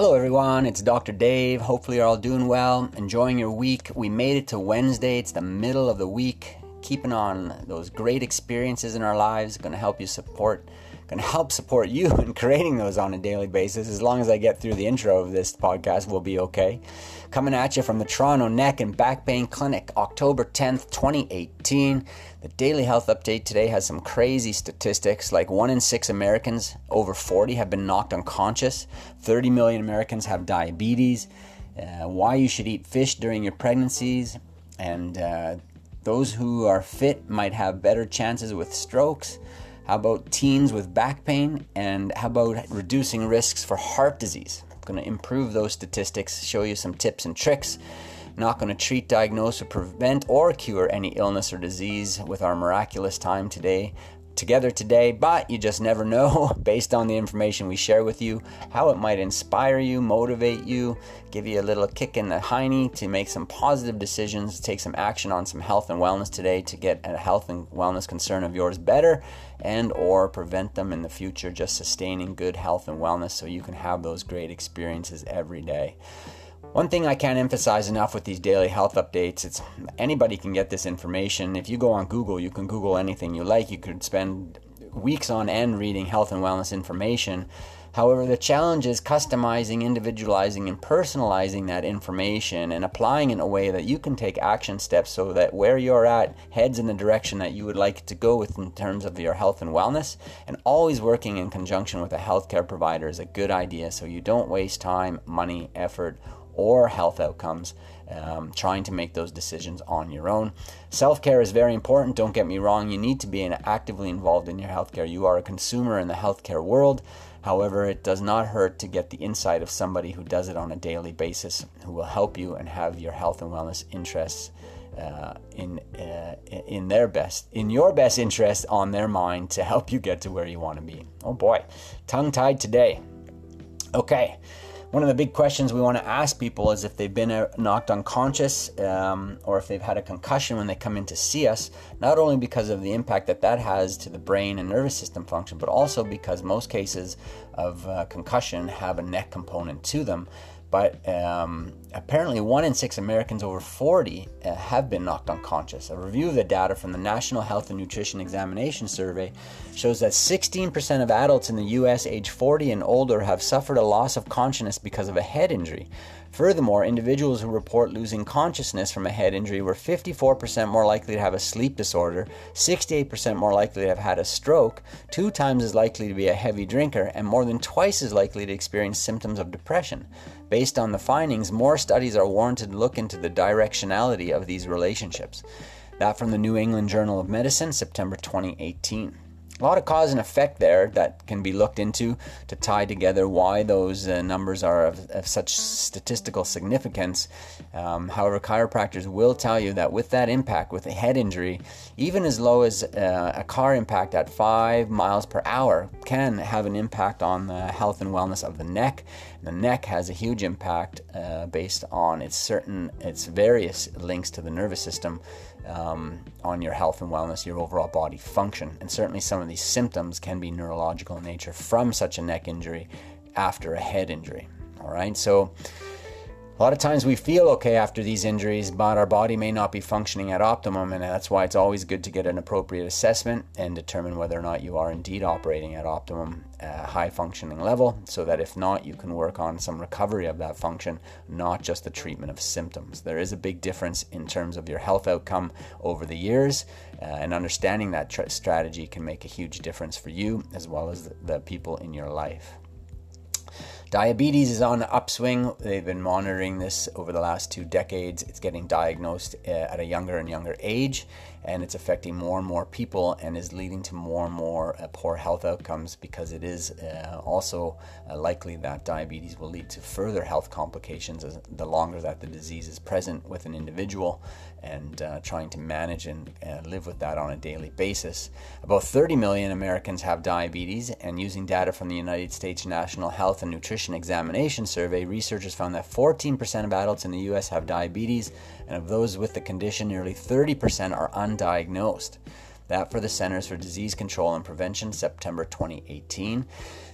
Hello, everyone. It's Dr. Dave. Hopefully, you're all doing well, enjoying your week. We made it to Wednesday. It's the middle of the week. Keeping on those great experiences in our lives, going to help you support, to help support you in creating those on a daily basis. As long as I get through the intro of this podcast, we'll be okay. Coming at you from the Toronto Neck and Back Pain Clinic, October 10th, 2018. The daily health update today has some crazy statistics like one in six Americans over 40 have been knocked unconscious, 30 million Americans have diabetes, uh, why you should eat fish during your pregnancies, and uh, those who are fit might have better chances with strokes. How about teens with back pain? And how about reducing risks for heart disease? I'm going to improve those statistics, show you some tips and tricks. Not going to treat, diagnose, or prevent or cure any illness or disease with our miraculous time today together today, but you just never know based on the information we share with you how it might inspire you, motivate you, give you a little kick in the hiney to make some positive decisions, take some action on some health and wellness today to get a health and wellness concern of yours better and or prevent them in the future just sustaining good health and wellness so you can have those great experiences every day. One thing I can't emphasize enough with these daily health updates, it's anybody can get this information. If you go on Google, you can Google anything you like. You could spend weeks on end reading health and wellness information. However, the challenge is customizing, individualizing, and personalizing that information and applying it in a way that you can take action steps so that where you're at heads in the direction that you would like to go with in terms of your health and wellness. And always working in conjunction with a healthcare provider is a good idea so you don't waste time, money, effort, or health outcomes, um, trying to make those decisions on your own. Self care is very important, don't get me wrong. You need to be actively involved in your healthcare. You are a consumer in the healthcare world. However, it does not hurt to get the insight of somebody who does it on a daily basis, who will help you and have your health and wellness interests uh, in uh, in their best in your best interest on their mind to help you get to where you want to be. Oh boy, tongue tied today. Okay, one of the big questions we want to ask people is if they've been uh, knocked unconscious um, or if they've had a concussion when they come in to see us, not only because of the impact that that has to the brain and nervous system function, but also because most cases of uh, concussion have a neck component to them. But um, apparently, one in six Americans over 40 uh, have been knocked unconscious. A review of the data from the National Health and Nutrition Examination Survey shows that 16% of adults in the US age 40 and older have suffered a loss of consciousness because of a head injury. Furthermore, individuals who report losing consciousness from a head injury were 54% more likely to have a sleep disorder, 68% more likely to have had a stroke, two times as likely to be a heavy drinker, and more than twice as likely to experience symptoms of depression. Based on the findings, more studies are warranted to look into the directionality of these relationships. That from the New England Journal of Medicine, September 2018 a lot of cause and effect there that can be looked into to tie together why those uh, numbers are of, of, such statistical significance. Um, however, chiropractors will tell you that with that impact, with a head injury, even as low as uh, a car impact at five miles per hour can have an impact on the health and wellness of the neck. The neck has a huge impact uh, based on its certain, its various links to the nervous system um, on your health and wellness, your overall body function. And certainly some of these symptoms can be neurological in nature from such a neck injury after a head injury. All right, so a lot of times we feel okay after these injuries, but our body may not be functioning at optimum, and that's why it's always good to get an appropriate assessment and determine whether or not you are indeed operating at optimum uh, high functioning level, so that if not, you can work on some recovery of that function, not just the treatment of symptoms. There is a big difference in terms of your health outcome over the years, uh, and understanding that tr- strategy can make a huge difference for you as well as the, the people in your life. Diabetes is on the upswing. They've been monitoring this over the last two decades. It's getting diagnosed uh, at a younger and younger age and it's affecting more and more people and is leading to more and more uh, poor health outcomes because it is uh, also uh, likely that diabetes will lead to further health complications as the longer that the disease is present with an individual and uh, trying to manage and uh, live with that on a daily basis. About 30 million Americans have diabetes, and using data from the United States National Health and Nutrition Examination Survey, researchers found that 14% of adults in the US have diabetes, and of those with the condition, nearly 30% are undiagnosed. That for the Centers for Disease Control and Prevention, September 2018.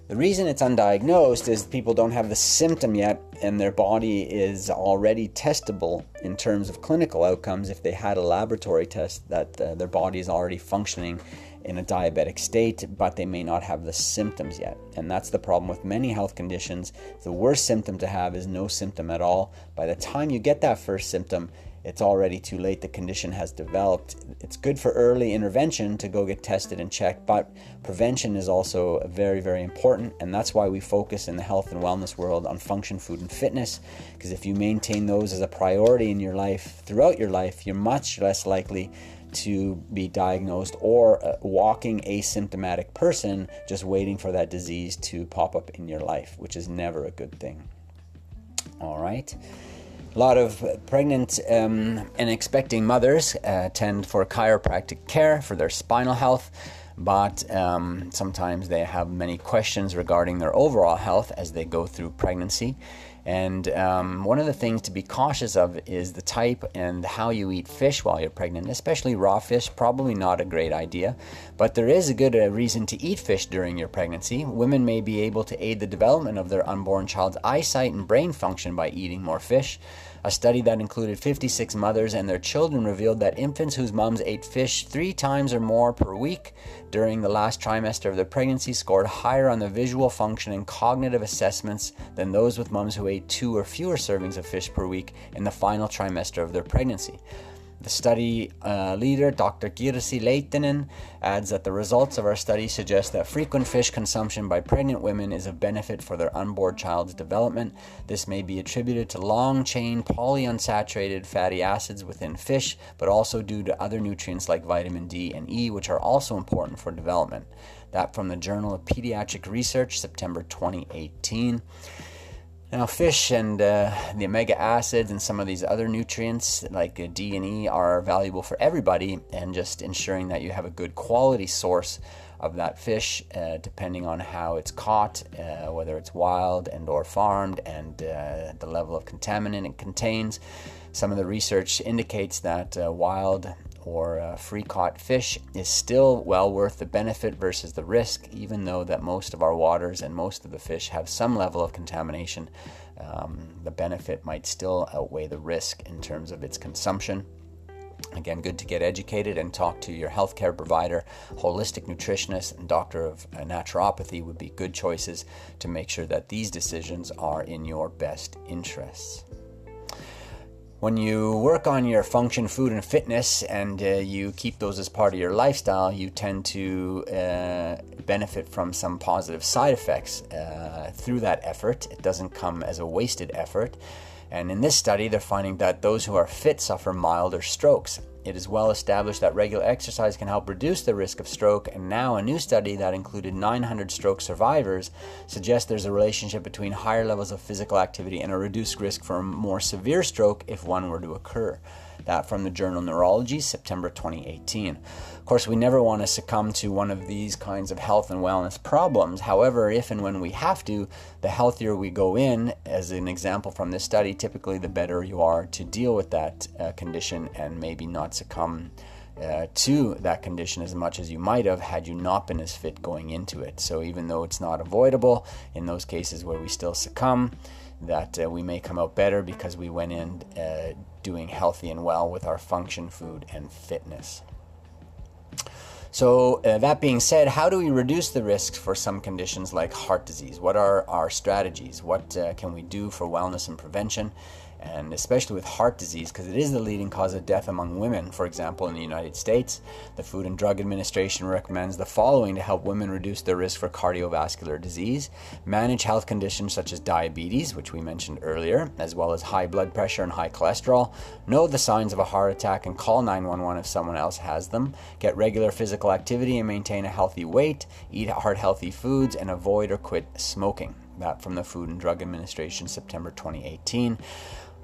The reason it's undiagnosed is people don't have the symptom yet, and their body is already testable in terms of clinical outcomes if they had a laboratory test that uh, their body is already functioning in a diabetic state, but they may not have the symptoms yet. And that's the problem with many health conditions. The worst symptom to have is no symptom at all. By the time you get that first symptom, it's already too late. The condition has developed. It's good for early intervention to go get tested and checked, but prevention is also very, very important. And that's why we focus in the health and wellness world on function, food, and fitness. Because if you maintain those as a priority in your life throughout your life, you're much less likely to be diagnosed or a walking asymptomatic person just waiting for that disease to pop up in your life, which is never a good thing. All right. A lot of pregnant um, and expecting mothers uh, tend for chiropractic care for their spinal health, but um, sometimes they have many questions regarding their overall health as they go through pregnancy. And um, one of the things to be cautious of is the type and how you eat fish while you're pregnant, especially raw fish. Probably not a great idea, but there is a good uh, reason to eat fish during your pregnancy. Women may be able to aid the development of their unborn child's eyesight and brain function by eating more fish. A study that included 56 mothers and their children revealed that infants whose moms ate fish three times or more per week during the last trimester of their pregnancy scored higher on the visual function and cognitive assessments than those with moms who ate two or fewer servings of fish per week in the final trimester of their pregnancy. The study uh, leader, Dr. Kirsi Laitinen, adds that the results of our study suggest that frequent fish consumption by pregnant women is a benefit for their unborn child's development. This may be attributed to long chain polyunsaturated fatty acids within fish, but also due to other nutrients like vitamin D and E, which are also important for development. That from the Journal of Pediatric Research, September 2018. Now, fish and uh, the omega acids and some of these other nutrients like uh, D and E are valuable for everybody, and just ensuring that you have a good quality source of that fish, uh, depending on how it's caught, uh, whether it's wild and or farmed, and uh, the level of contaminant it contains. Some of the research indicates that uh, wild or uh, free caught fish is still well worth the benefit versus the risk, even though that most of our waters and most of the fish have some level of contamination. Um, the benefit might still outweigh the risk in terms of its consumption. Again, good to get educated and talk to your healthcare provider, holistic nutritionist, and doctor of uh, naturopathy would be good choices to make sure that these decisions are in your best interests when you work on your function, food, and fitness, and uh, you keep those as part of your lifestyle, you tend to uh, benefit from some positive side effects uh, through that effort. It doesn't come as a wasted effort. And in this study, they're finding that those who are fit suffer milder strokes. It is well established that regular exercise can help reduce the risk of stroke, and now a new study that included 900 stroke survivors suggests there's a relationship between higher levels of physical activity and a reduced risk for a more severe stroke if one were to occur. That from the journal Neurology, September 2018. Of course, we never want to succumb to one of these kinds of health and wellness problems. However, if and when we have to, the healthier we go in, as an example from this study, typically the better you are to deal with that uh, condition and maybe not succumb. Uh, to that condition as much as you might have had you not been as fit going into it. So, even though it's not avoidable, in those cases where we still succumb, that uh, we may come out better because we went in uh, doing healthy and well with our function, food, and fitness. So, uh, that being said, how do we reduce the risks for some conditions like heart disease? What are our strategies? What uh, can we do for wellness and prevention? And especially with heart disease because it is the leading cause of death among women. For example, in the United States, the Food and Drug Administration recommends the following to help women reduce their risk for cardiovascular disease manage health conditions such as diabetes, which we mentioned earlier, as well as high blood pressure and high cholesterol, know the signs of a heart attack and call 911 if someone else has them, get regular physical activity and maintain a healthy weight, eat heart healthy foods, and avoid or quit smoking. That from the Food and Drug Administration, September 2018.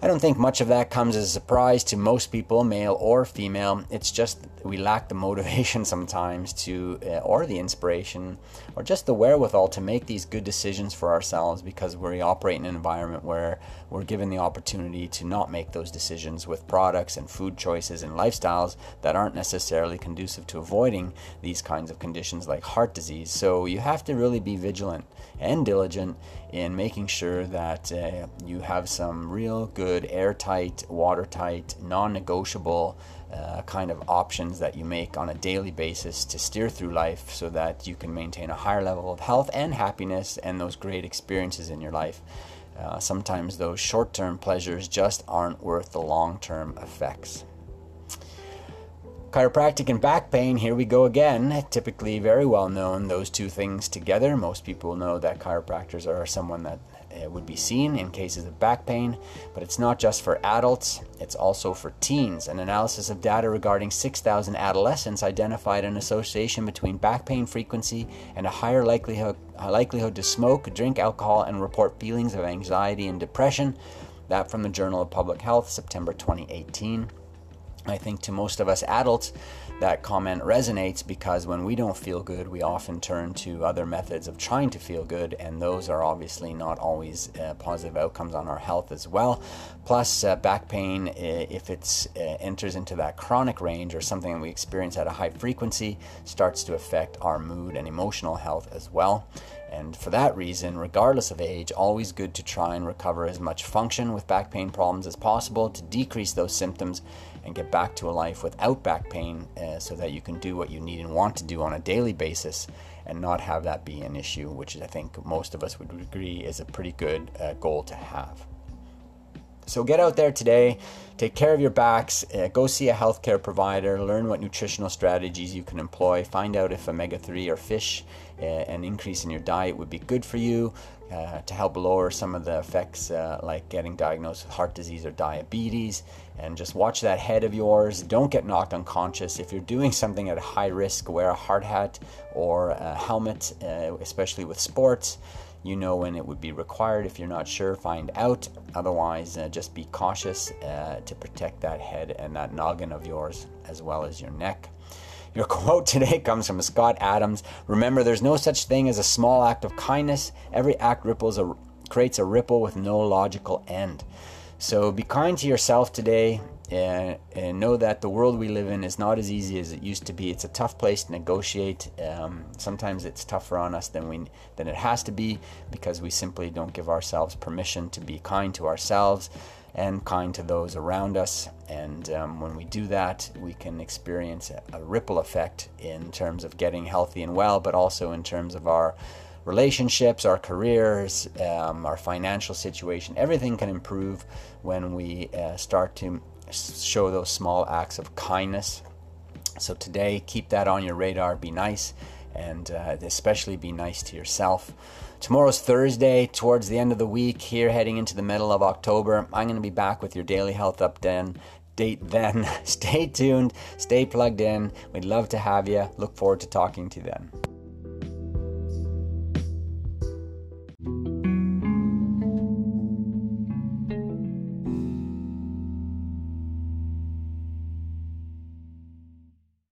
I don't think much of that comes as a surprise to most people, male or female. It's just we lack the motivation sometimes to, uh, or the inspiration, or just the wherewithal to make these good decisions for ourselves because we operate in an environment where we're given the opportunity to not make those decisions with products and food choices and lifestyles that aren't necessarily conducive to avoiding these kinds of conditions like heart disease. So you have to really be vigilant and diligent in making sure that uh, you have some real good airtight, watertight, non negotiable uh, kind of options that you make on a daily basis to steer through life so that you can maintain a higher level of health and happiness and those great experiences in your life. Uh, sometimes those short term pleasures just aren't worth the long term effects. Chiropractic and back pain, here we go again. Typically very well known, those two things together. Most people know that chiropractors are someone that would be seen in cases of back pain, but it's not just for adults, it's also for teens. An analysis of data regarding 6,000 adolescents identified an association between back pain frequency and a higher likelihood, likelihood to smoke, drink alcohol, and report feelings of anxiety and depression. That from the Journal of Public Health, September 2018. I think to most of us adults, that comment resonates because when we don't feel good, we often turn to other methods of trying to feel good, and those are obviously not always uh, positive outcomes on our health as well. Plus, uh, back pain, if it uh, enters into that chronic range or something we experience at a high frequency, starts to affect our mood and emotional health as well. And for that reason, regardless of age, always good to try and recover as much function with back pain problems as possible to decrease those symptoms and get back to a life without back pain uh, so that you can do what you need and want to do on a daily basis and not have that be an issue, which I think most of us would agree is a pretty good uh, goal to have. So get out there today, take care of your backs, uh, go see a healthcare provider, learn what nutritional strategies you can employ, find out if omega 3 or fish, uh, an increase in your diet would be good for you uh, to help lower some of the effects uh, like getting diagnosed with heart disease or diabetes. And just watch that head of yours. Don't get knocked unconscious. If you're doing something at high risk, wear a hard hat or a helmet, uh, especially with sports you know when it would be required. If you're not sure, find out. Otherwise, uh, just be cautious uh, to protect that head and that noggin of yours as well as your neck. Your quote today comes from Scott Adams. Remember, there's no such thing as a small act of kindness. Every act ripples a, creates a ripple with no logical end. So be kind to yourself today and, and, know that the world we live in is not as easy as it used to be. It's a tough place to negotiate. Um, sometimes it's tougher on us than we than it has to be because we simply don't give ourselves permission to be kind to ourselves and kind to those around us. And um, when we do that, we can experience a, a ripple effect in terms of getting healthy and well, but also in terms of our relationships, our careers, um, our financial situation. Everything can improve when we uh, start to show those small acts of kindness. So today, keep that on your radar. Be nice, and uh, especially be nice to yourself. Tomorrow's Thursday, towards the end of the week, here heading into the middle of October. I'm going to be back with your daily health update. Date then. Stay tuned, stay plugged in. We'd love to have you. Look forward to talking to you then.